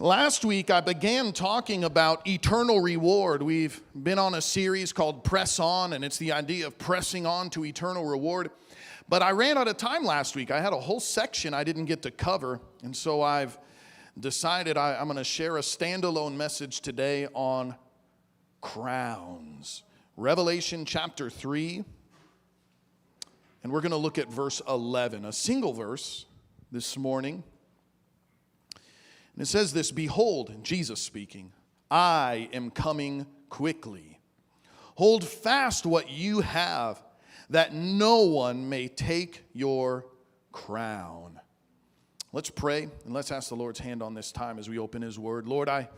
Last week, I began talking about eternal reward. We've been on a series called Press On, and it's the idea of pressing on to eternal reward. But I ran out of time last week. I had a whole section I didn't get to cover, and so I've decided I, am going to share a standalone message today on crowns. Revelation chapter 3, and we're going to look at verse 11, a single verse this morning. And it says this Behold, Jesus speaking, I am coming quickly. Hold fast what you have, that no one may take your crown. Let's pray and let's ask the Lord's hand on this time as we open His Word. Lord, I,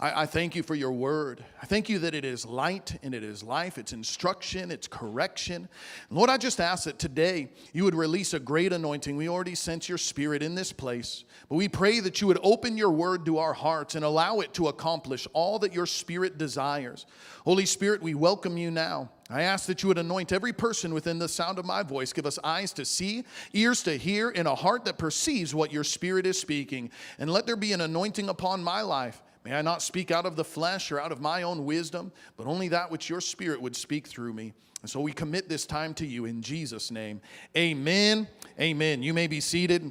I, I, thank you for your Word. I thank you that it is light and it is life, it's instruction, it's correction. And Lord, I just ask that today you would release a great anointing. We already sense your Spirit in this place, but we pray that you would open your Word to our hearts and allow it to accomplish all that your Spirit desires. Holy Spirit, we welcome you now. I ask that you would anoint every person within the sound of my voice. Give us eyes to see, ears to hear, and a heart that perceives what your spirit is speaking. And let there be an anointing upon my life. May I not speak out of the flesh or out of my own wisdom, but only that which your spirit would speak through me. And so we commit this time to you in Jesus' name. Amen. Amen. You may be seated.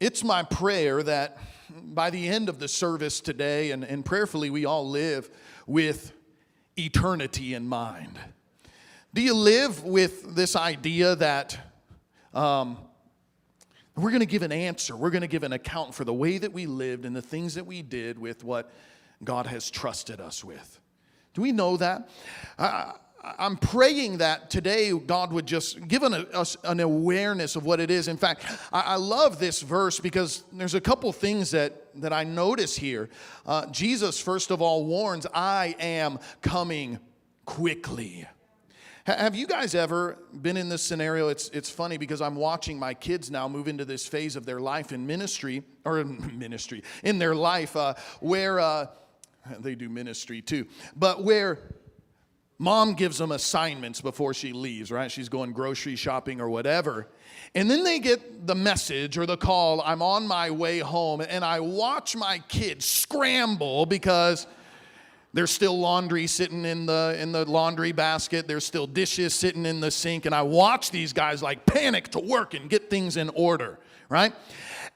It's my prayer that by the end of the service today, and, and prayerfully, we all live with eternity in mind. Do you live with this idea that um, we're going to give an answer, we're going to give an account for the way that we lived and the things that we did with what God has trusted us with? Do we know that? Uh, I'm praying that today God would just give an, us an awareness of what it is. In fact, I, I, love this verse because there's a couple things that, that I notice here. Uh, Jesus, first of all, warns, I am coming quickly. Have you guys ever been in this scenario? It's, it's funny because I'm watching my kids now move into this phase of their life in ministry, or in ministry, in their life, uh, where uh, they do ministry too, but where Mom gives them assignments before she leaves, right? She's going grocery shopping or whatever. And then they get the message or the call, I'm on my way home, and I watch my kids scramble because there's still laundry sitting in the in the laundry basket, there's still dishes sitting in the sink, and I watch these guys like panic to work and get things in order, right?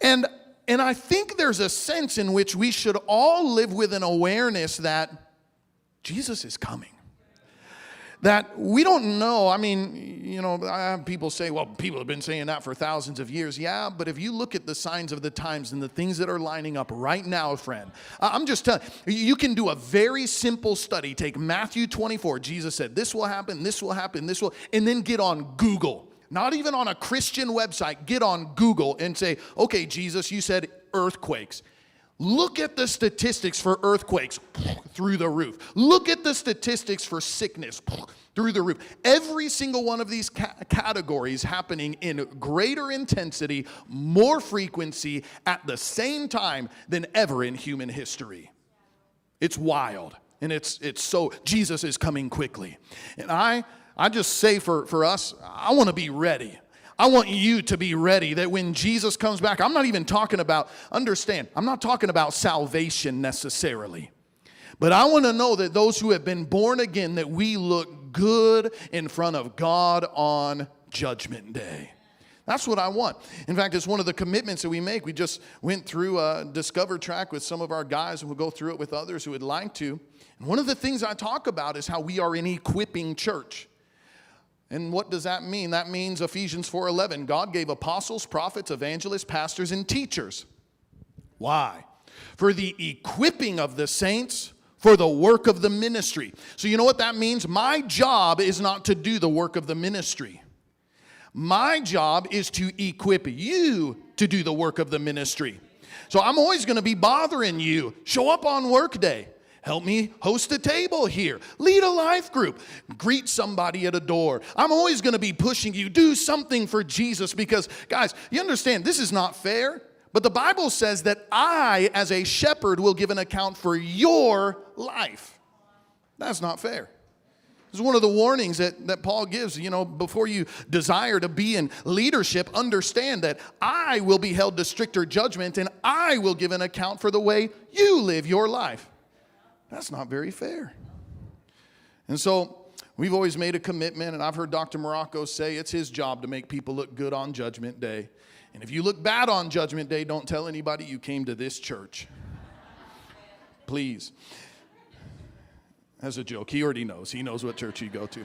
And and I think there's a sense in which we should all live with an awareness that Jesus is coming that we don't know. I mean, you know, I have people say, well, people have been saying that for thousands of years. Yeah, but if you look at the signs of the times and the things that are lining up right now, friend, I'm just telling you, you can do a very simple study. Take Matthew 24. Jesus said, this will happen, this will happen, this will, and then get on Google. Not even on a Christian website, get on Google and say, okay, Jesus, you said earthquakes. Look at the statistics for earthquakes through the roof. Look at the statistics for sickness through the roof. Every single one of these ca- categories happening in greater intensity, more frequency at the same time than ever in human history. It's wild. And it's it's so Jesus is coming quickly. And I I just say for for us, I want to be ready. I want you to be ready that when Jesus comes back, I'm not even talking about, understand, I'm not talking about salvation necessarily. But I want to know that those who have been born again, that we look good in front of God on Judgment Day. That's what I want. In fact, it's one of the commitments that we make. We just went through a Discover track with some of our guys, and we'll go through it with others who would like to. And one of the things I talk about is how we are an equipping church. And what does that mean? That means Ephesians 4:11, God gave apostles, prophets, evangelists, pastors and teachers. Why? For the equipping of the saints for the work of the ministry. So you know what that means? My job is not to do the work of the ministry. My job is to equip you to do the work of the ministry. So I'm always going to be bothering you. Show up on work day. Help me host a table here. Lead a life group. Greet somebody at a door. I'm always going to be pushing you. Do something for Jesus because, guys, you understand this is not fair. But the Bible says that I, as a shepherd, will give an account for your life. That's not fair. This is one of the warnings that, that Paul gives. You know, before you desire to be in leadership, understand that I will be held to stricter judgment and I will give an account for the way you live your life. That's not very fair. And so we've always made a commitment, and I've heard Dr. Morocco say it's his job to make people look good on Judgment Day. And if you look bad on Judgment Day, don't tell anybody you came to this church. Please. As a joke, he already knows. He knows what church you go to.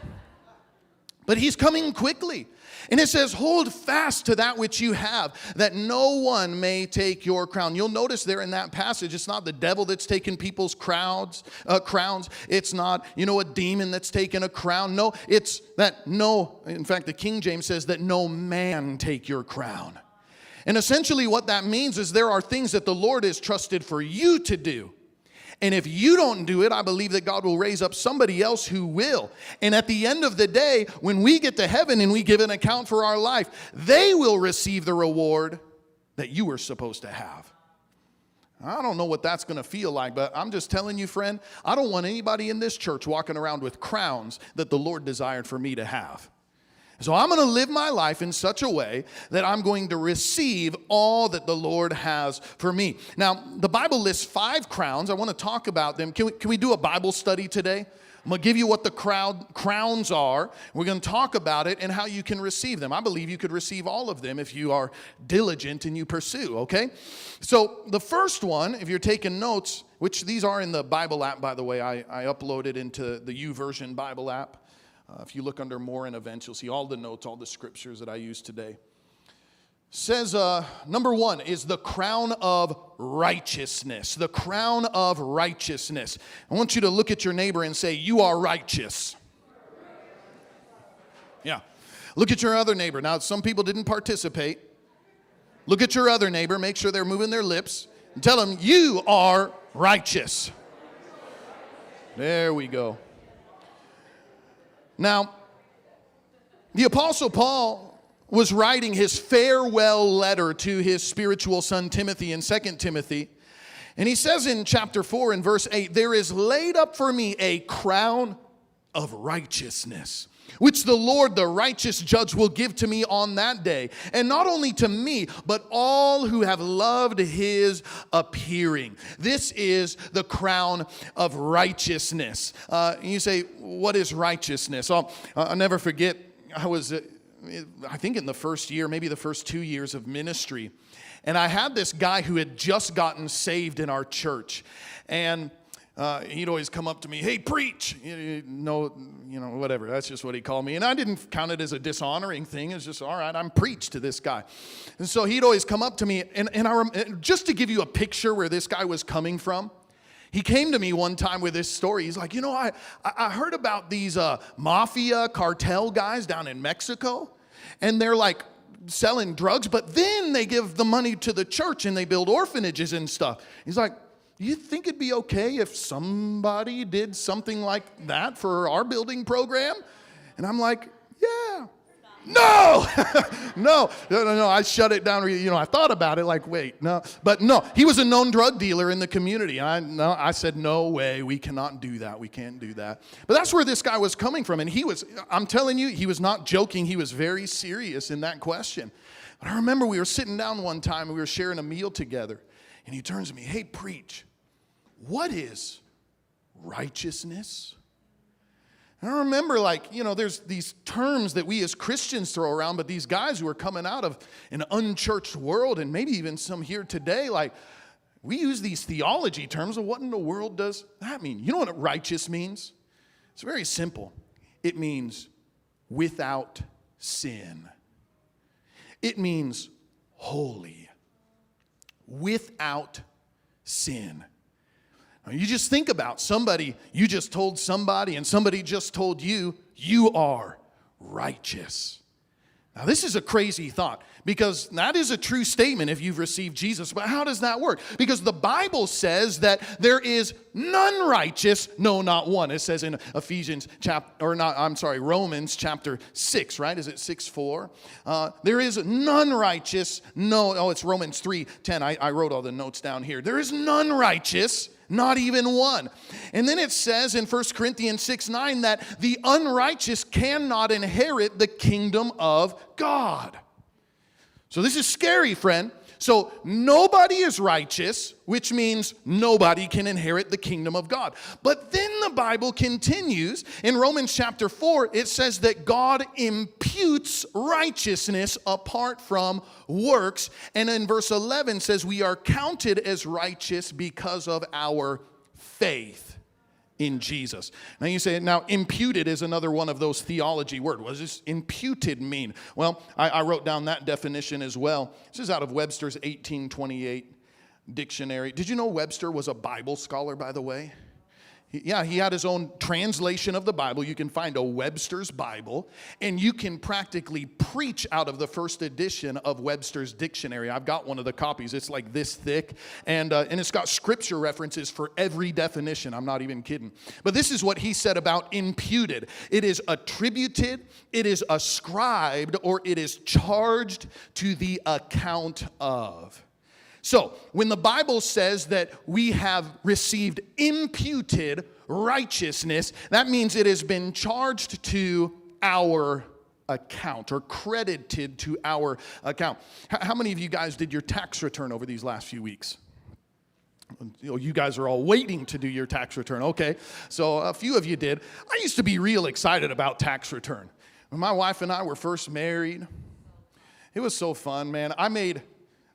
But he's coming quickly. And it says, Hold fast to that which you have, that no one may take your crown. You'll notice there in that passage, it's not the devil that's taken people's crowds, uh, crowns. It's not, you know, a demon that's taken a crown. No, it's that no, in fact, the King James says that no man take your crown. And essentially, what that means is there are things that the Lord has trusted for you to do. And if you don't do it, I believe that God will raise up somebody else who will. And at the end of the day, when we get to heaven and we give an account for our life, they will receive the reward that you were supposed to have. I don't know what that's going to feel like, but I'm just telling you, friend, I don't want anybody in this church walking around with crowns that the Lord desired for me to have. So I'm going to live my life in such a way that I'm going to receive all that the Lord has for me. Now, the Bible lists five crowns. I want to talk about them. Can we, can we do a Bible study today? I'm to give you what the crowd, crowns are. We're to talk about it and how you can receive them. I believe you could receive all of them if you are diligent and you pursue, okay? So, the first one, if you're taking notes, which these are in the Bible app, by the way, I, I uploaded into the YouVersion Bible app. Uh, if you look under more and events, you'll see all the notes, all the scriptures that I use today. Says uh, number one is the crown of righteousness. The crown of righteousness. I want you to look at your neighbor and say, You are righteous. Yeah. Look at your other neighbor. Now, some people didn't participate. Look at your other neighbor, make sure they're moving their lips, and tell them, You are righteous. There we go. Now, the Apostle Paul was writing his farewell letter to his spiritual son Timothy in 2 Timothy. And he says in chapter 4 and verse 8, There is laid up for me a crown of righteousness which the Lord, the righteous judge, will give to me on that day. And not only to me, but all who have loved his appearing. This is the crown of righteousness. Uh, you say, What is righteousness? I'll, I'll never forget, I was, uh, I think, in the first year, maybe the first two years of ministry. And I had this guy who had just gotten saved in our church. And uh, he'd always come up to me, hey, preach. You know, you know, whatever. That's just what he called me. And I didn't count it as a dishonoring thing. It's just, all right, I'm preach to this guy. And so he'd always come up to me. And, and I rem- just to give you a picture where this guy was coming from, he came to me one time with this story. He's like, you know, I, I heard about these uh, mafia cartel guys down in Mexico. And they're like, selling drugs, but then they give the money to the church and they build orphanages and stuff. He's like, you think it'd be okay if somebody did something like that for our building program? And I'm like, yeah. No, no, no, no, no. I shut it down. You know, I thought about it like, wait, no. But no, he was a known drug dealer in the community. I, no, I said, no way, we cannot do that. We can't do that. But that's where this guy was coming from. And he was, I'm telling you, he was not joking. He was very serious in that question. But I remember we were sitting down one time and we were sharing a meal together. And he turns to me, hey, preach what is righteousness? And I remember, like, you know, there's these terms that we as Christians throw around, but these guys who are coming out of an unchurched world, and maybe even some here today, like, we use these theology terms of what in the world does that mean? You know what righteous means? It's very simple. It means without sin. It means holy, without sin. You just think about somebody, you just told somebody, and somebody just told you, you are righteous. Now, this is a crazy thought because that is a true statement if you've received Jesus. But how does that work? Because the Bible says that there is none righteous, no, not one. It says in Ephesians chapter, or not, I'm sorry, Romans chapter 6, right? Is it 6 4? Uh, there is none righteous, no, oh, it's Romans 3 10. I, I wrote all the notes down here. There is none righteous not even one. And then it says in 1 Corinthians 6 9 that the unrighteous cannot inherit the kingdom of God. So this is scary, friend. So nobody is righteous, which means nobody can inherit the kingdom of God. But then the Bible continues in Romans chapter 4, it says that God imputes righteousness apart from works. And in verse 11 says, We are counted as righteous because of our faith in Jesus. Now you say, now imputed is another one of those theology words. What does imputed mean? Well, I, I wrote down that definition as well. This is out of Webster's 1828 dictionary. Did you know Webster was a Bible scholar, by the way? Yeah, he had his own translation of the Bible. You can find a Webster's Bible, and you can practically preach out of the first edition of Webster's dictionary. I've got one of the copies. It's like this thick, and, uh, and it's got scripture references for every definition. I'm not even kidding. But this is what he said about imputed it is attributed, it is ascribed, or it is charged to the account of. So, when the Bible says that we have received imputed righteousness, that means it has been charged to our account or credited to our account. How many of you guys did your tax return over these last few weeks? You guys are all waiting to do your tax return. Okay, so a few of you did. I used to be real excited about tax return. When my wife and I were first married, it was so fun, man. I made,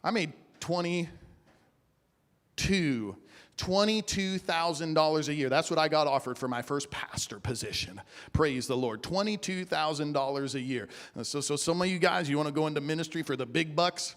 I made 22 $22,000 a year. That's what I got offered for my first pastor position. Praise the Lord. $22,000 a year. So, so some of you guys, you want to go into ministry for the big bucks?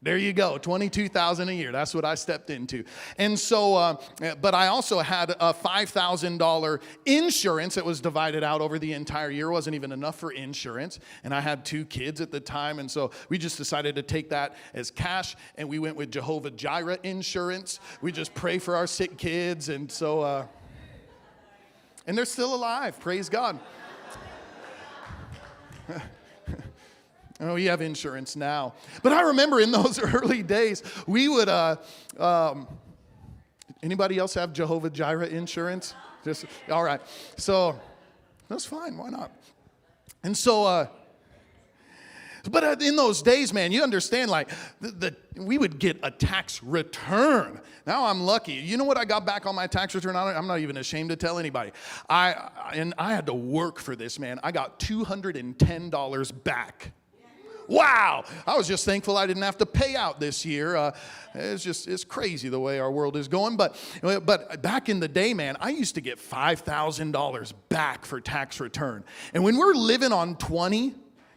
There you go, 22,000 a year. That's what I stepped into. And so, uh, but I also had a $5,000 insurance that was divided out over the entire year. It wasn't even enough for insurance. And I had two kids at the time. And so we just decided to take that as cash and we went with Jehovah Jireh insurance. We just pray for our sick kids. And so, uh, and they're still alive. Praise God. Oh, have insurance now. But I remember in those early days, we would, uh, um, anybody else have Jehovah Jireh insurance? Just, all right. So that's fine. Why not? And so, uh, but in those days, man, you understand, like, the, the, we would get a tax return. Now I'm lucky. You know what I got back on my tax return? I'm not even ashamed to tell anybody. I, and I had to work for this, man. I got $210 back wow, I was just thankful I didn't have to pay out this year. Uh, it's just, it's crazy the way our world is going. But, but back in the day, man, I used to get $5,000 back for tax return. And when we're living on 20,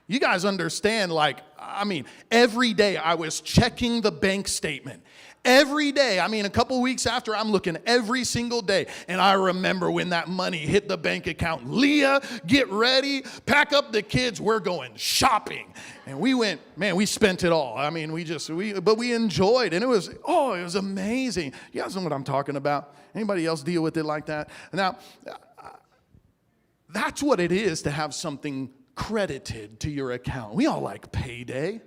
you guys understand, like, I mean, every day I was checking the bank statement Every day, I mean, a couple weeks after, I'm looking every single day. And I remember when that money hit the bank account. Leah, get ready, pack up the kids, we're going shopping. And we went, man, we spent it all. I mean, we just, we, but we enjoyed, and it was, oh, it was amazing. You guys know what I'm talking about? Anybody else deal with it like that? Now, that's what it is to have something credited to your account. We all like payday.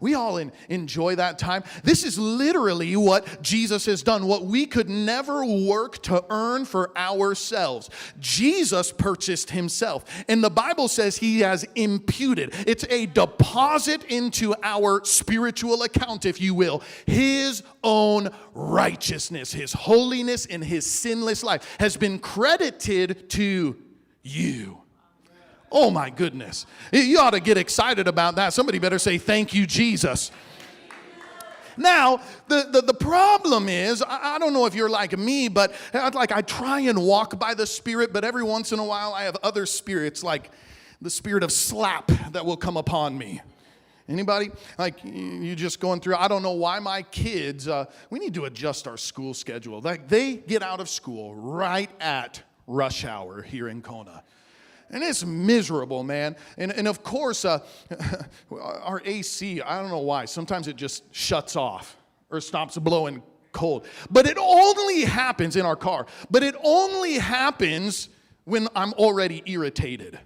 We all in, enjoy that time. This is literally what Jesus has done, what we could never work to earn for ourselves. Jesus purchased himself. And the Bible says he has imputed, it's a deposit into our spiritual account, if you will, his own righteousness, his holiness, and his sinless life has been credited to you. Oh my goodness. You ought to get excited about that. Somebody better say, Thank you, Jesus. Now, the, the, the, problem is, I, I don't know if you're like me, but I'd like I try and walk by the Spirit, but every once in a while I have other spirits, like the spirit of slap that will come upon me. Anybody? Like you just going through, I don't know why my kids, uh, we need to adjust our school schedule. Like they get out of school right at rush hour here in Kona. And it's miserable, man. And, and of course, uh, our AC, I don't know why, sometimes it just shuts off or stops blowing cold. But it only happens in our car, but it only happens when I'm already irritated.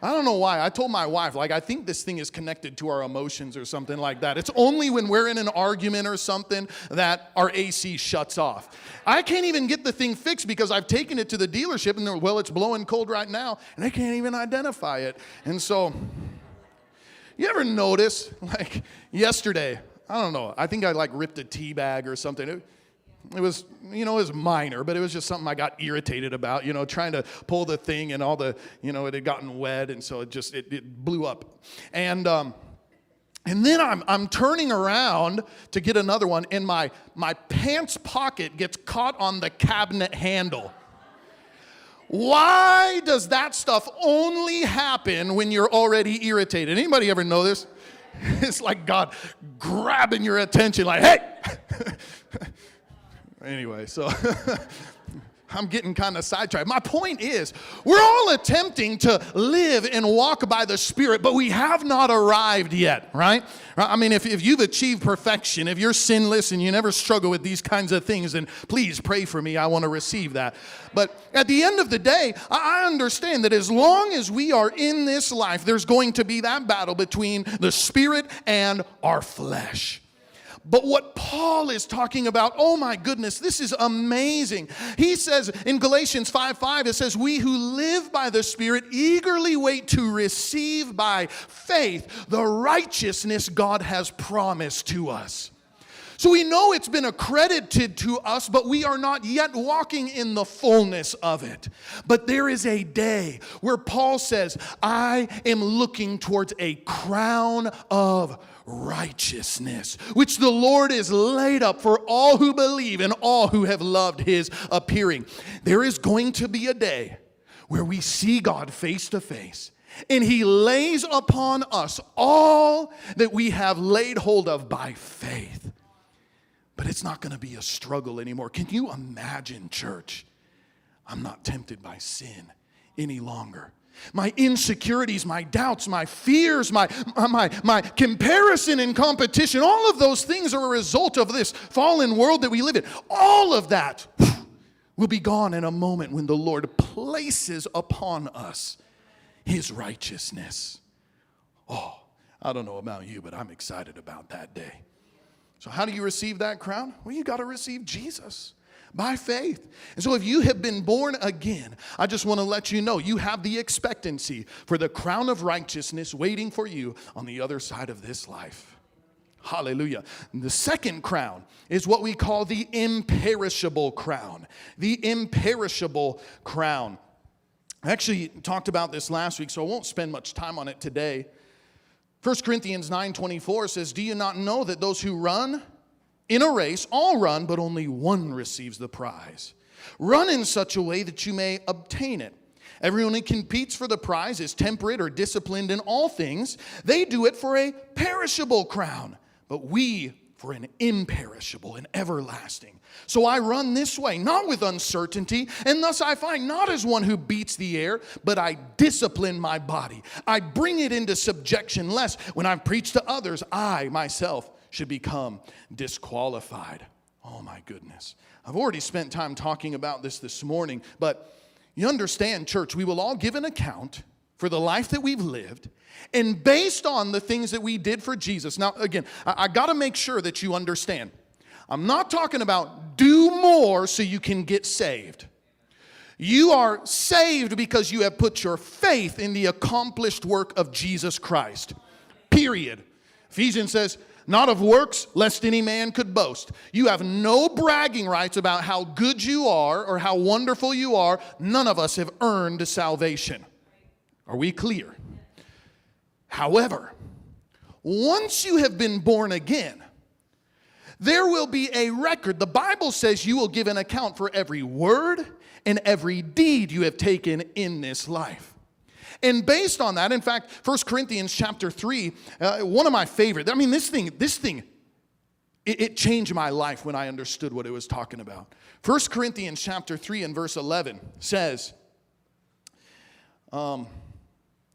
I don't know why. I told my wife, like, I think this thing is connected to our emotions or something like that. It's only when we're in an argument or something that our AC shuts off. I can't even get the thing fixed because I've taken it to the dealership and they're, well, it's blowing cold right now, and they can't even identify it. And so, you ever notice, like, yesterday, I don't know, I think I like ripped a tea bag or something. It, it was, you know, it was minor, but it was just something I got irritated about, you know, trying to pull the thing and all the, you know, it had gotten wet and so it just, it, it blew up. And, um, and then I'm, I'm turning around to get another one and my, my pants pocket gets caught on the cabinet handle. Why does that stuff only happen when you're already irritated? Anybody ever know this? It's like God grabbing your attention, like, hey! Anyway, so I'm getting kind of sidetracked. My point is, we're all attempting to live and walk by the Spirit, but we have not arrived yet, right? I mean, if, if you've achieved perfection, if you're sinless and you never struggle with these kinds of things, then please pray for me. I want to receive that. But at the end of the day, I understand that as long as we are in this life, there's going to be that battle between the Spirit and our flesh. But what Paul is talking about, oh my goodness, this is amazing. He says in Galatians 5 5, it says, We who live by the Spirit eagerly wait to receive by faith the righteousness God has promised to us. So we know it's been accredited to us, but we are not yet walking in the fullness of it. But there is a day where Paul says, I am looking towards a crown of righteousness, which the Lord is laid up for all who believe and all who have loved his appearing. There is going to be a day where we see God face to face and he lays upon us all that we have laid hold of by faith but it's not going to be a struggle anymore. Can you imagine, church? I'm not tempted by sin any longer. My insecurities, my doubts, my fears, my, my, my comparison and competition, all of those things are a result of this fallen world that we live in. All of that will be gone in a moment when the Lord places upon us his righteousness. Oh, I don't know about you, but I'm excited about that day. So, how do you receive that crown? Well, you got to receive Jesus by faith. And so, if you have been born again, I just want to let you know you have the expectancy for the crown of righteousness waiting for you on the other side of this life. Hallelujah. And the second crown is what we call the imperishable crown. The imperishable crown. I actually talked about this last week, so I won't spend much time on it today. 1 Corinthians 9:24 says, "Do you not know that those who run in a race all run, but only one receives the prize? Run in such a way that you may obtain it." Everyone who competes for the prize is temperate or disciplined in all things. They do it for a perishable crown, but we for an imperishable and everlasting. So I run this way, not with uncertainty, and thus I find not as one who beats the air, but I discipline my body. I bring it into subjection, lest when I preach to others, I myself should become disqualified. Oh my goodness. I've already spent time talking about this this morning, but you understand, church, we will all give an account for the life that we've lived and based on the things that we did for Jesus. Now, again, I, I got to make sure that you understand. I'm not talking about do more so you can get saved. You are saved because you have put your faith in the accomplished work of Jesus Christ. Period. Ephesians says, not of works, lest any man could boast. You have no bragging rights about how good you are or how wonderful you are. None of us have earned salvation. Are we clear? However, once you have been born again, there will be a record. The Bible says you will give an account for every word and every deed you have taken in this life. And based on that, in fact, 1 Corinthians chapter 3, uh, one of my favorite, I mean, this thing, this thing, it, it changed my life when I understood what it was talking about. 1 Corinthians chapter 3 and verse 11 says, um,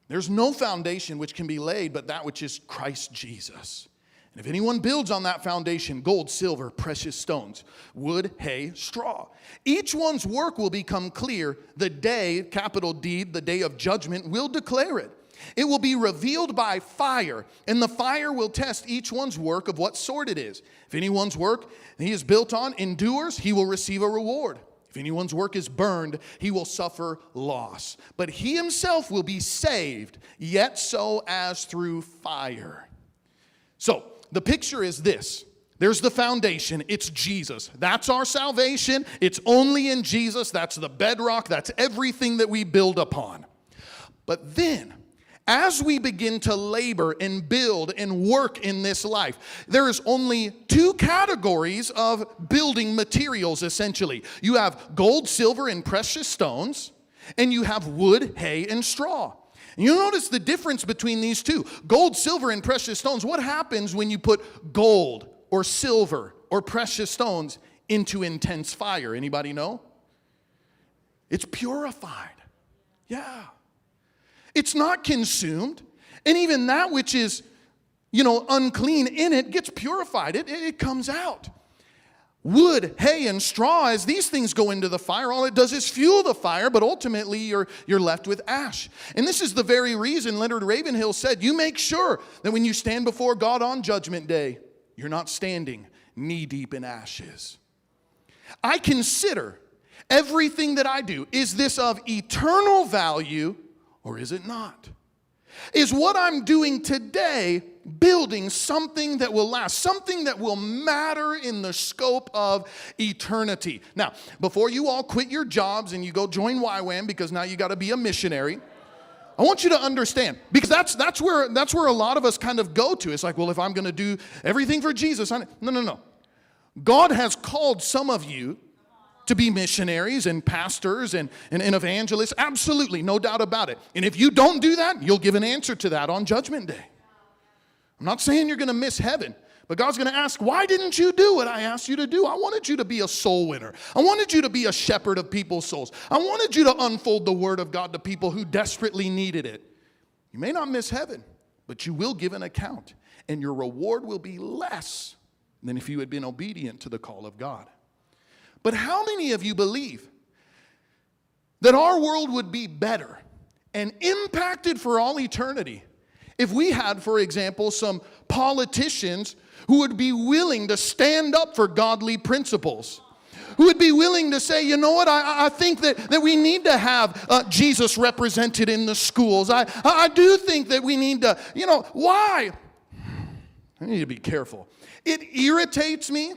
there's no foundation which can be laid but that which is Christ Jesus. And if anyone builds on that foundation gold, silver, precious stones, wood, hay, straw, each one's work will become clear. The day, capital D, the day of judgment, will declare it. It will be revealed by fire, and the fire will test each one's work of what sort it is. If anyone's work he is built on endures, he will receive a reward. If anyone's work is burned, he will suffer loss. But he himself will be saved, yet so as through fire. So, the picture is this there's the foundation, it's Jesus. That's our salvation. It's only in Jesus. That's the bedrock. That's everything that we build upon. But then, as we begin to labor and build and work in this life, there is only two categories of building materials essentially. You have gold, silver, and precious stones, and you have wood, hay, and straw. You notice the difference between these two gold, silver, and precious stones. What happens when you put gold or silver or precious stones into intense fire? Anybody know? It's purified. Yeah. It's not consumed. And even that which is, you know, unclean in it gets purified. It, it comes out. Wood, hay, and straw, as these things go into the fire, all it does is fuel the fire, but ultimately you're, you're left with ash. And this is the very reason Leonard Ravenhill said, You make sure that when you stand before God on Judgment Day, you're not standing knee deep in ashes. I consider everything that I do is this of eternal value or is it not? Is what I'm doing today building something that will last, something that will matter in the scope of eternity? Now, before you all quit your jobs and you go join YWAM because now you got to be a missionary. I want you to understand because that's that's where that's where a lot of us kind of go to. It's like, well, if I'm going to do everything for Jesus, I, no, no, no. God has called some of you to be missionaries and pastors and, and, and, evangelists. Absolutely, no doubt about it. And if you don't do that, you'll give an answer to that on Judgment Day. I'm not saying you're going to miss heaven, but God's going to ask, why didn't you do what I asked you to do? I wanted you to be a soul winner. I wanted you to be a shepherd of people's souls. I wanted you to unfold the word of God to people who desperately needed it. You may not miss heaven, but you will give an account, and your reward will be less than if you had been obedient to the call of God. But how many of you believe that our world would be better and impacted for all eternity if we had, for example, some politicians who would be willing to stand up for godly principles? Who would be willing to say, you know what, I, I think that, that we need to have uh, Jesus represented in the schools. I, I do think that we need to, you know, why? I need to be careful. It irritates me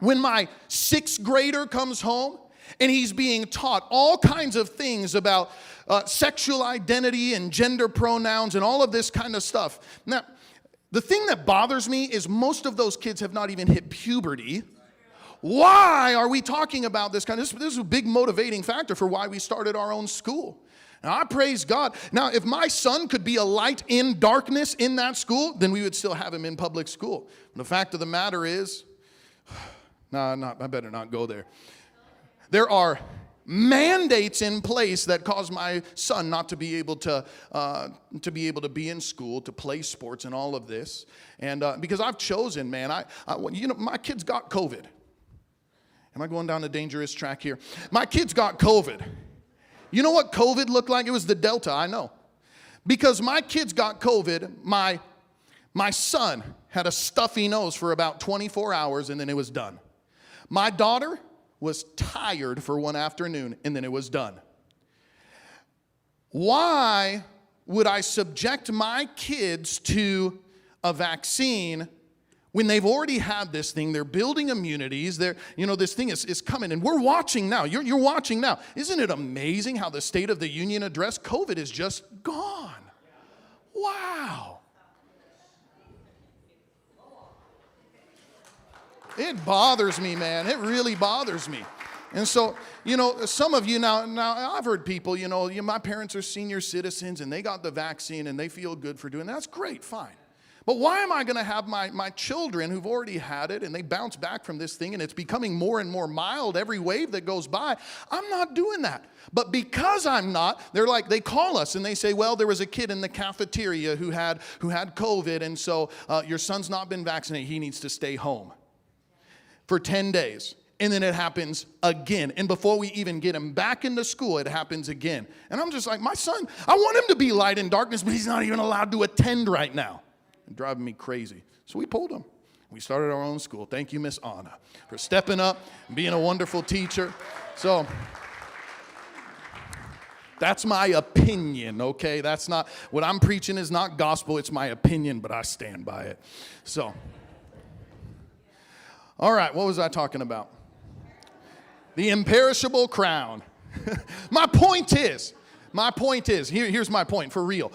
when my sixth grader comes home and he's being taught all kinds of things about uh, sexual identity and gender pronouns and all of this kind of stuff. Now, the thing that bothers me is most of those kids have not even hit puberty. Why are we talking about this kind of this, this is a big motivating factor for why we started our own school. Now, I praise God. Now, if my son could be a light in darkness in that school, then we would still have him in public school. the fact of the matter is, no, not, I better not go there. There are mandates in place that cause my son not to be able to uh, to be able to be in school to play sports and all of this. And uh, because i've chosen man I, I, you know my kids got covid. Am i going down a dangerous track here? My kids got covid. You know what covid looked like? It was the delta i know. Because my kids got covid my my son had a stuffy nose for about 24 hours and then it was done. My daughter was tired for one afternoon and then it was done. Why would I subject my kids to a vaccine when they've already had this thing? They're building immunities. They're, you know, this thing is, is coming and we're watching now. You're, you're watching now. Isn't it amazing how the State of the Union address COVID is just gone? Wow. It bothers me, man. It really bothers me. And so, you know, some of you now, now I've heard people, you know, my parents are senior citizens and they got the vaccine and they feel good for doing that. That's great, fine. But why am I going to have my, my children who've already had it and they bounce back from this thing and it's becoming more and more mild every wave that goes by? I'm not doing that. But because I'm not, they're like, they call us and they say, well, there was a kid in the cafeteria who had, who had COVID and so uh, your son's not been vaccinated. He needs to stay home for 10 days and then it happens again. And before we even get him back into school, it happens again. And I'm just like, my son, I want him to be light in darkness, but he's not even allowed to attend right now. It's driving me crazy. So we pulled him. We started our own school. Thank you, Miss Anna, for stepping up and being a wonderful teacher. So that's my opinion, okay? That's not what I'm preaching is not gospel, it's my opinion, but I stand by it. So, all right, what was I talking about? the imperishable crown. my point is, my point is, here, here's my point for real.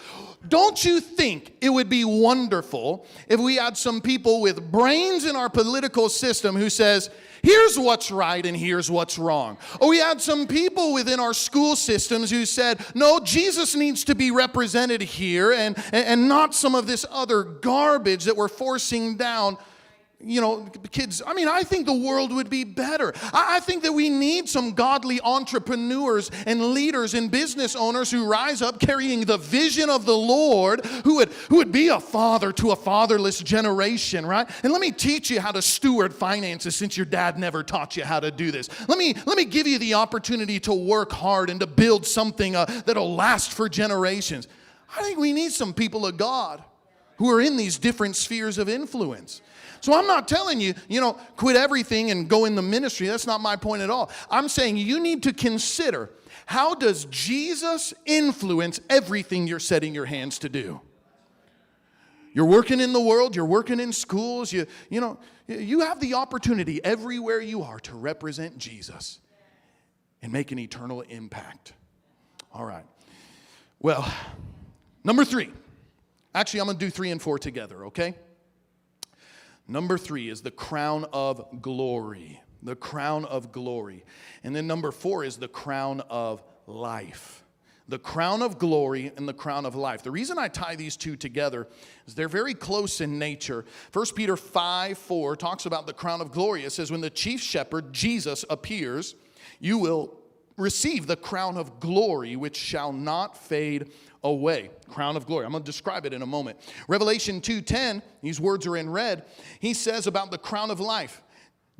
Don't you think it would be wonderful if we had some people with brains in our political system who says, here's what's right and here's what's wrong. Or we had some people within our school systems who said, no, Jesus needs to be represented here and, and not some of this other garbage that we're forcing down you know, kids, I mean, I think the world would be better. I, think that we need some godly entrepreneurs and leaders and business owners who rise up carrying the vision of the Lord, who would, who would be a father to a fatherless generation, right? And let me teach you how to steward finances since your dad never taught you how to do this. Let me, let me give you the opportunity to work hard and to build something uh, that'll last for generations. I think we need some people of God who are in these different spheres of influence. So I'm not telling you, you know, quit everything and go in the ministry. That's not my point at all. I'm saying you need to consider how does Jesus influence everything you're setting your hands to do? You're working in the world, you're working in schools, you, you know, you have the opportunity everywhere you are to represent Jesus and make an eternal impact. All right. Well, number three. Actually, I'm going to do three and four together, okay? Number three is the crown of glory. The crown of glory. And then number four is the crown of life. The crown of glory and the crown of life. The reason I tie these two together is they're very close in nature. 1 Peter 5 4 talks about the crown of glory. It says, When the chief shepherd, Jesus, appears, you will receive the crown of glory which shall not fade away crown of glory. I'm going to describe it in a moment. Revelation 2.10 these words are in red. He says about the crown of life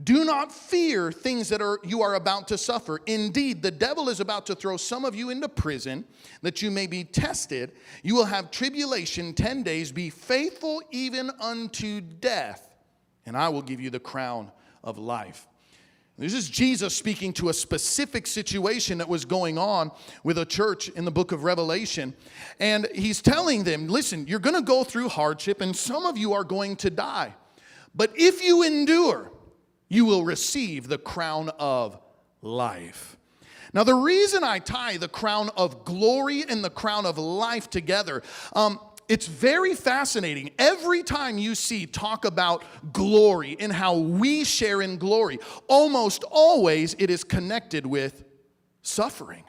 do not fear things that are you are about to suffer. Indeed the devil is about to throw some of you into prison that you may be tested. You will have tribulation 10 days. Be faithful even unto death and i will give you the crown of life this is Jesus speaking to a specific situation that was going on with a church in the book of Revelation. And he's telling them, listen, you're going to go through hardship, and some of you are going to die. But if you endure, you will receive the crown of life. Now, the reason I tie the crown of glory and the crown of life together, um, it's very fascinating. Every time you see talk about glory and how we share in glory, almost always it is connected with suffering.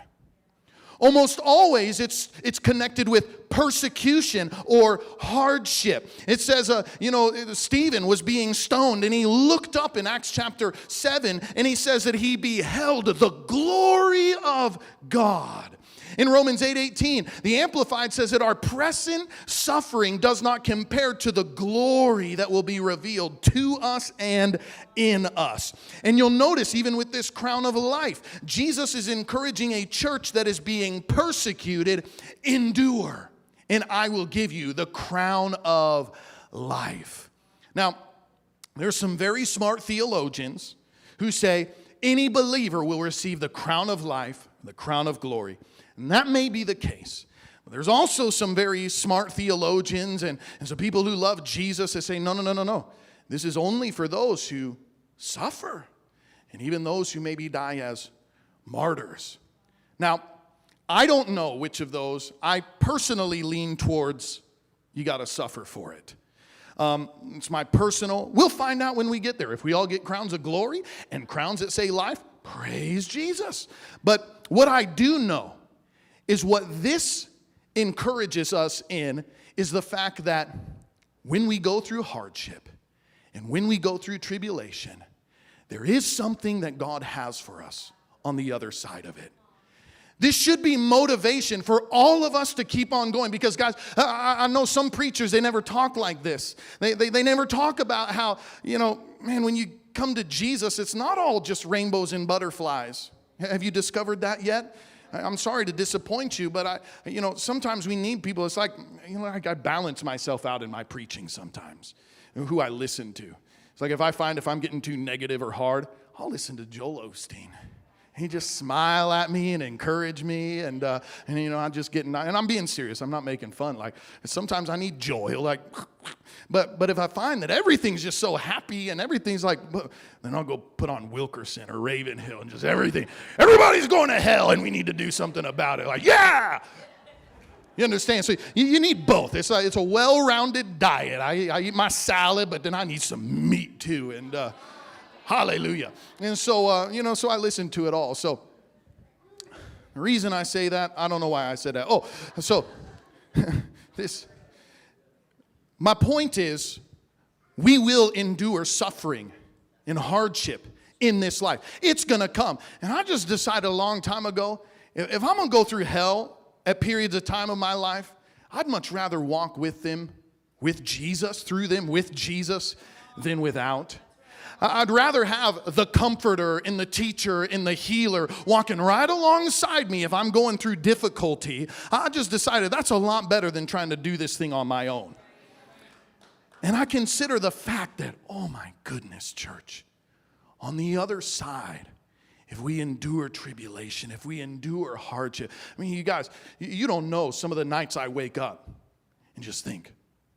Almost always it's, it's connected with persecution or hardship. It says, uh, you know, Stephen was being stoned and he looked up in Acts chapter 7 and he says that he beheld the glory of God. In Romans 8 the Amplified says that our present suffering does not compare to the glory that will be revealed to us and in us. And you'll notice, even with this crown of life, Jesus is encouraging a church that is being persecuted, endure, and I will give you the crown of life. Now, there's some very smart theologians who say any believer will receive the crown of life, the crown of glory. And that may be the case. But there's also some very smart theologians and, and some people who love Jesus that say, no, no, no, no, no. This is only for those who suffer and even those who maybe die as martyrs. Now, I don't know which of those. I personally lean towards you got to suffer for it. Um, it's my personal. We'll find out when we get there. If we all get crowns of glory and crowns that say life, praise Jesus. But what I do know is what this encourages us in is the fact that when we go through hardship and when we go through tribulation, there is something that God has for us on the other side of it. This should be motivation for all of us to keep on going because, guys, I, I know some preachers, they never talk like this. They, they, they never talk about how, you know, man, when you come to Jesus, it's not all just rainbows and butterflies. Have you discovered that yet? I'm sorry to disappoint you, but I, you know, sometimes we need people. It's like, you know, like I balance myself out in my preaching sometimes, who I listen to. It's like if I find if I'm getting too negative or hard, I'll listen to Joel Osteen he just smile at me and encourage me and uh, and you know i'm just getting and i'm being serious i'm not making fun like sometimes i need joy like but but if i find that everything's just so happy and everything's like then i'll go put on wilkerson or ravenhill and just everything everybody's going to hell and we need to do something about it like yeah you understand? So you, you need both. It's a, it's a well-rounded diet. I, I eat my salad, but then I need some meat too. And uh, Hallelujah. And so, uh, you know, so I listened to it all. So, the reason I say that, I don't know why I said that. Oh, so this, my point is, we will endure suffering and hardship in this life. It's gonna come. And I just decided a long time ago if I'm gonna go through hell at periods of time of my life, I'd much rather walk with them, with Jesus, through them, with Jesus, than without. I'd rather have the comforter and the teacher and the healer walking right alongside me if I'm going through difficulty. I just decided that's a lot better than trying to do this thing on my own. And I consider the fact that, oh my goodness, church, on the other side, if we endure tribulation, if we endure hardship, I mean, you guys, you don't know some of the nights I wake up and just think,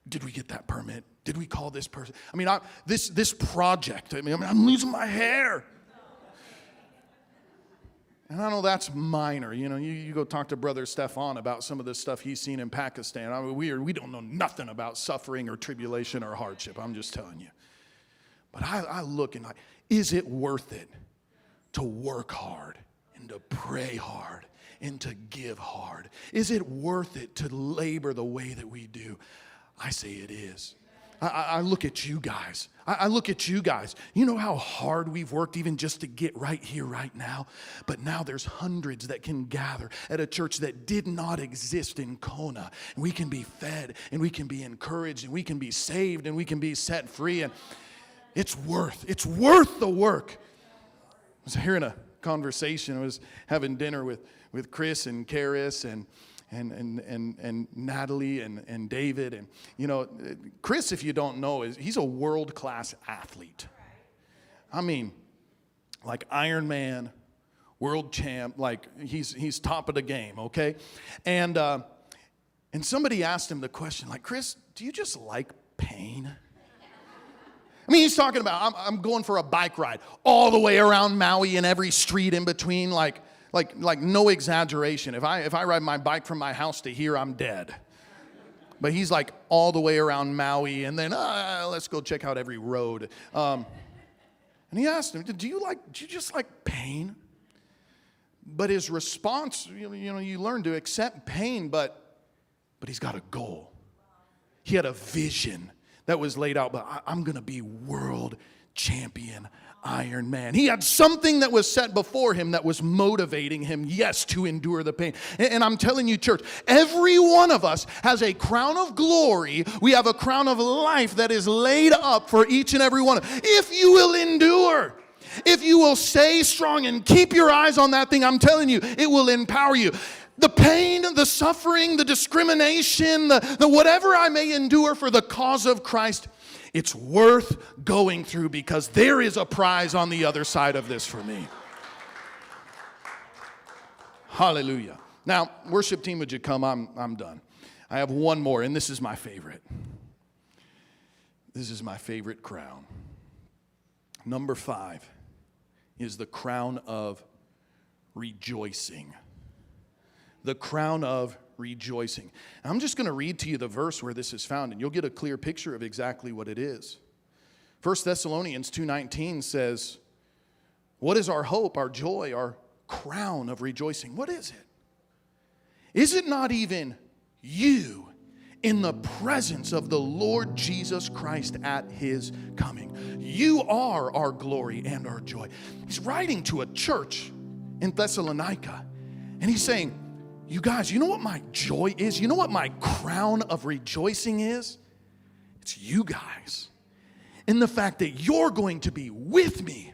did we get that permit? Did we call this person? I mean, I, this, this project, I mean, I I'm losing my hair. And I know that's minor. You know, you, you go talk to Brother Stefan about some of the stuff he's seen in Pakistan. I mean, we, are, we don't know nothing about suffering or tribulation or hardship. I'm just telling you. But I, I look and like, is it worth it to work hard and to pray hard and to give hard? Is it worth it to labor the way that we do? I say it is. I, I look at you guys. I, I look at you guys. You know how hard we've worked even just to get right here, right now? But now there's hundreds that can gather at a church that did not exist in Kona. And we can be fed and we can be encouraged and we can be saved and we can be set free. And it's worth, it's worth the work. I was hearing a conversation. I was having dinner with, with Chris and Karis and and, and, and, and Natalie and, and David. And, you know, Chris, if you don't know, is he's a world class athlete. I mean, like Ironman, world champ, like he's, he's top of the game, okay? And, uh, and somebody asked him the question, like, Chris, do you just like pain? I mean, he's talking about, I'm, I'm going for a bike ride all the way around Maui and every street in between, like, like, like no exaggeration. If I, if I ride my bike from my house to here, I'm dead. But he's like all the way around Maui, and then uh, let's go check out every road. Um, and he asked him, "Do you like? Do you just like pain?" But his response, you know, you learn to accept pain, but but he's got a goal. He had a vision that was laid out. But I, I'm going to be world champion Ironman. He had something that was set before him that was motivating him, yes, to endure the pain. And I'm telling you, church, every one of us has a crown of glory. We have a crown of life that is laid up for each and every one. Of us. If you will endure, if you will stay strong and keep your eyes on that thing, I'm telling you, it will empower you the pain, the suffering, the discrimination, the, the, whatever I may endure for the cause of Christ, it's worth going through because there is a prize on the other side of this for me. Hallelujah. Now, worship team, would you come? I'm, I'm done. I have one more, and this is my favorite. This is my favorite crown. Number five is the crown of rejoicing. The crown of rejoicing. I'm just going to read to you the verse where this is found and you'll get a clear picture of exactly what it is. 1 Thessalonians 2:19 says, "What is our hope, our joy, our crown of rejoicing? What is it? Is it not even you in the presence of the Lord Jesus Christ at his coming. You are our glory and our joy. He's writing to a church in Thessalonica, and he's saying, You guys, you know what my joy is? You know what my crown of rejoicing is? It's you guys. In the fact that you're going to be with me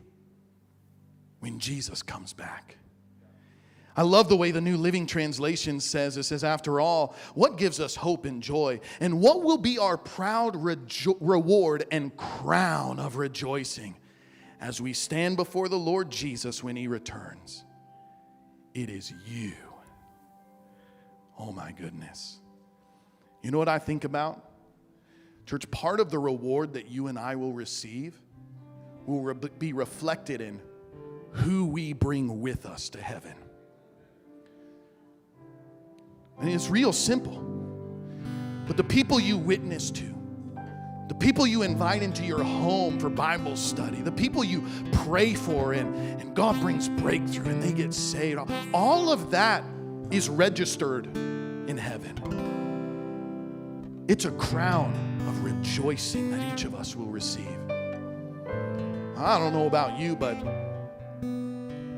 when Jesus comes back. I love the way the New Living Translation says it says, After all, what gives us hope and joy? And what will be our proud rejo- reward and crown of rejoicing as we stand before the Lord Jesus when he returns? It is you. Oh my goodness. You know what I think about? Church, part of the reward that you and I will receive will re- be reflected in who we bring with us to heaven. And it's real simple. But the people you witness to, the people you invite into your home for Bible study, the people you pray for and, and God brings breakthrough and they get saved, all of that is registered in heaven. It's a crown of rejoicing that each of us will receive. I don't know about you, but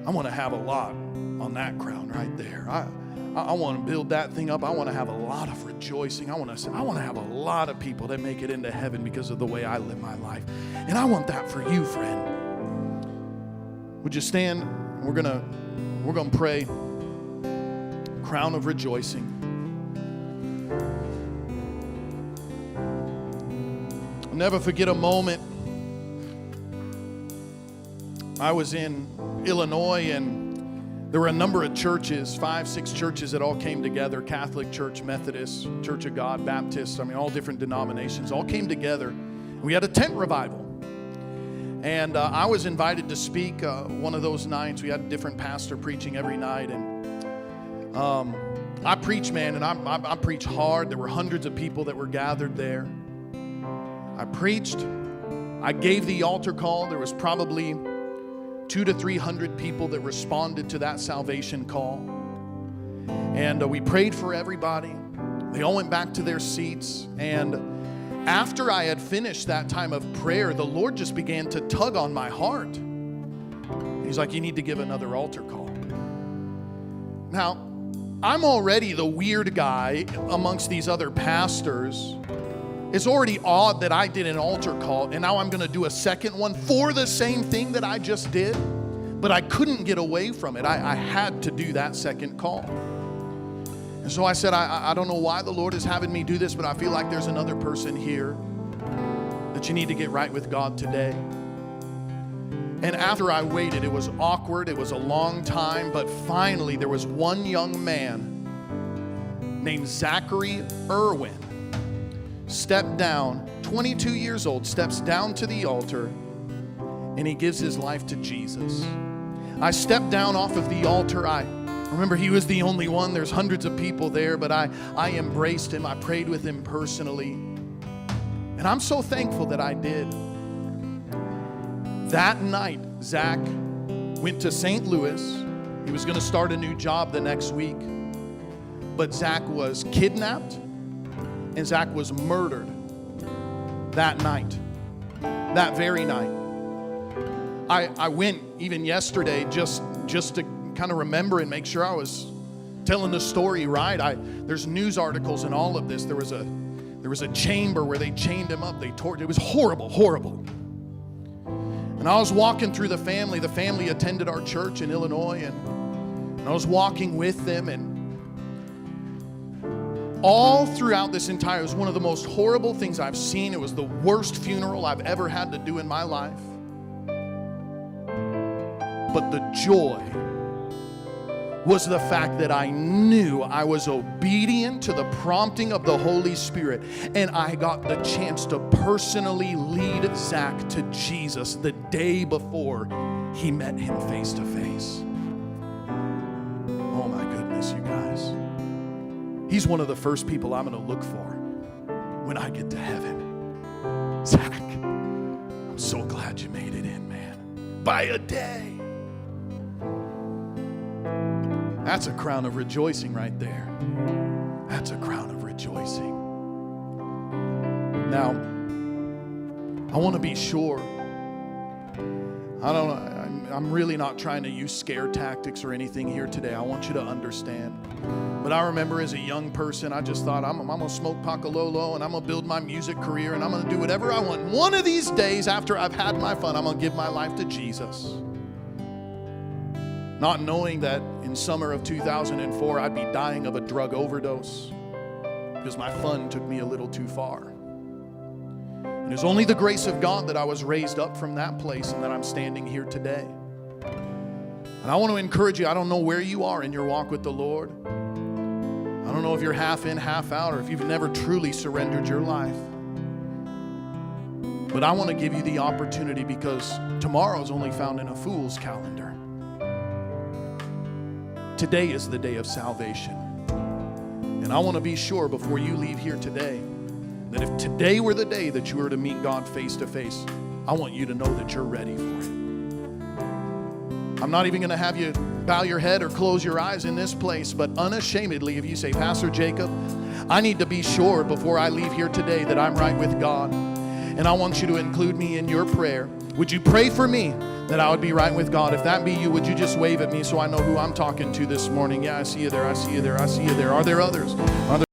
I want to have a lot on that crown right there. I, I, want to build that thing up. I want to have a lot of rejoicing. I want to say I want to have a lot of people that make it into heaven because of the way I live my life. And I want that for you, friend. Would you stand? We're to we're to pray crown of rejoicing. I'll never forget a moment I was in Illinois and there were a number of churches, five, six churches that all came together Catholic Church, Methodist, Church of God, Baptist, I mean, all different denominations, all came together. We had a tent revival. And uh, I was invited to speak uh, one of those nights. We had a different pastor preaching every night. And um, I preach, man, and I, I, I preach hard. There were hundreds of people that were gathered there. I preached. I gave the altar call. There was probably two to three hundred people that responded to that salvation call. And uh, we prayed for everybody. They all went back to their seats. And after I had finished that time of prayer, the Lord just began to tug on my heart. He's like, You need to give another altar call. Now, I'm already the weird guy amongst these other pastors it's already odd that I did an altar call and now I'm going to do a second one for the same thing that I just did. But I couldn't get away from it. I, I had to do that second call. And so I said, I, I don't know why the Lord is having me do this, but I feel like there's another person here that you need to get right with God today. And after I waited, it was awkward, it was a long time, but finally there was one young man named Zachary Irwin stepped down, 22 years old, steps down to the altar, and he gives his life to Jesus. I stepped down off of the altar. I remember he was the only one. There's hundreds of people there, but I, I embraced him. I prayed with him personally. And I'm so thankful that I did. That night, Zach went to St. Louis. He was going to start a new job the next week. But Zach was kidnapped and Zach was murdered that night, that very night. I, I went even yesterday just, just to kind of remember and make sure I was telling the story right. I, there's news articles and all of this. There was a there was a chamber where they chained him up. They tortured. It was horrible, horrible. And I was walking through the family. The family attended our church in Illinois, and, and I was walking with them, and all throughout this entire, it was one of the most horrible things I've seen. It was the worst funeral I've ever had to do in my life. But the joy was the fact that I knew I was obedient to the prompting of the Holy Spirit, and I got the chance to personally lead Zach to Jesus the day before he met him face to face. Oh my goodness, you guys. He's one of the first people I'm going to look for when I get to heaven. Zach, I'm so glad you made it in, man. By a day. That's a crown of rejoicing right there. That's a crown of rejoicing. Now, I want to be sure. I don't I'm, really not trying to use scare tactics or anything here today. I want you to understand. But I remember as a young person, I just thought, I'm, I'm going to smoke pakalolo and I'm going to build my music career and I'm going to do whatever I want. One of these days, after I've had my fun, I'm going to give my life to Jesus. Not knowing that in summer of 2004, I'd be dying of a drug overdose because my fun took me a little too far. And it was only the grace of God that I was raised up from that place and that I'm standing here today. And I want to encourage you, I don't know where you are in your walk with the Lord. I don't know if you're half in, half out, or if you've never truly surrendered your life. But I want to give you the opportunity because tomorrow is only found in a fool's calendar. Today is the day of salvation. And I want to be sure before you leave here today that if today were the day that you were to meet God face to face, I want you to know that you're ready for it. I'm not even going to have you bow your head or close your eyes in this place, but unashamedly, if you say, Pastor Jacob, I need to be sure before I leave here today that I'm right with God. And I want you to include me in your prayer. Would you pray for me that I would be right with God? If that be you, would you just wave at me so I know who I'm talking to this morning? Yeah, I see you there. I see you there. I see you there. Are there others? Are there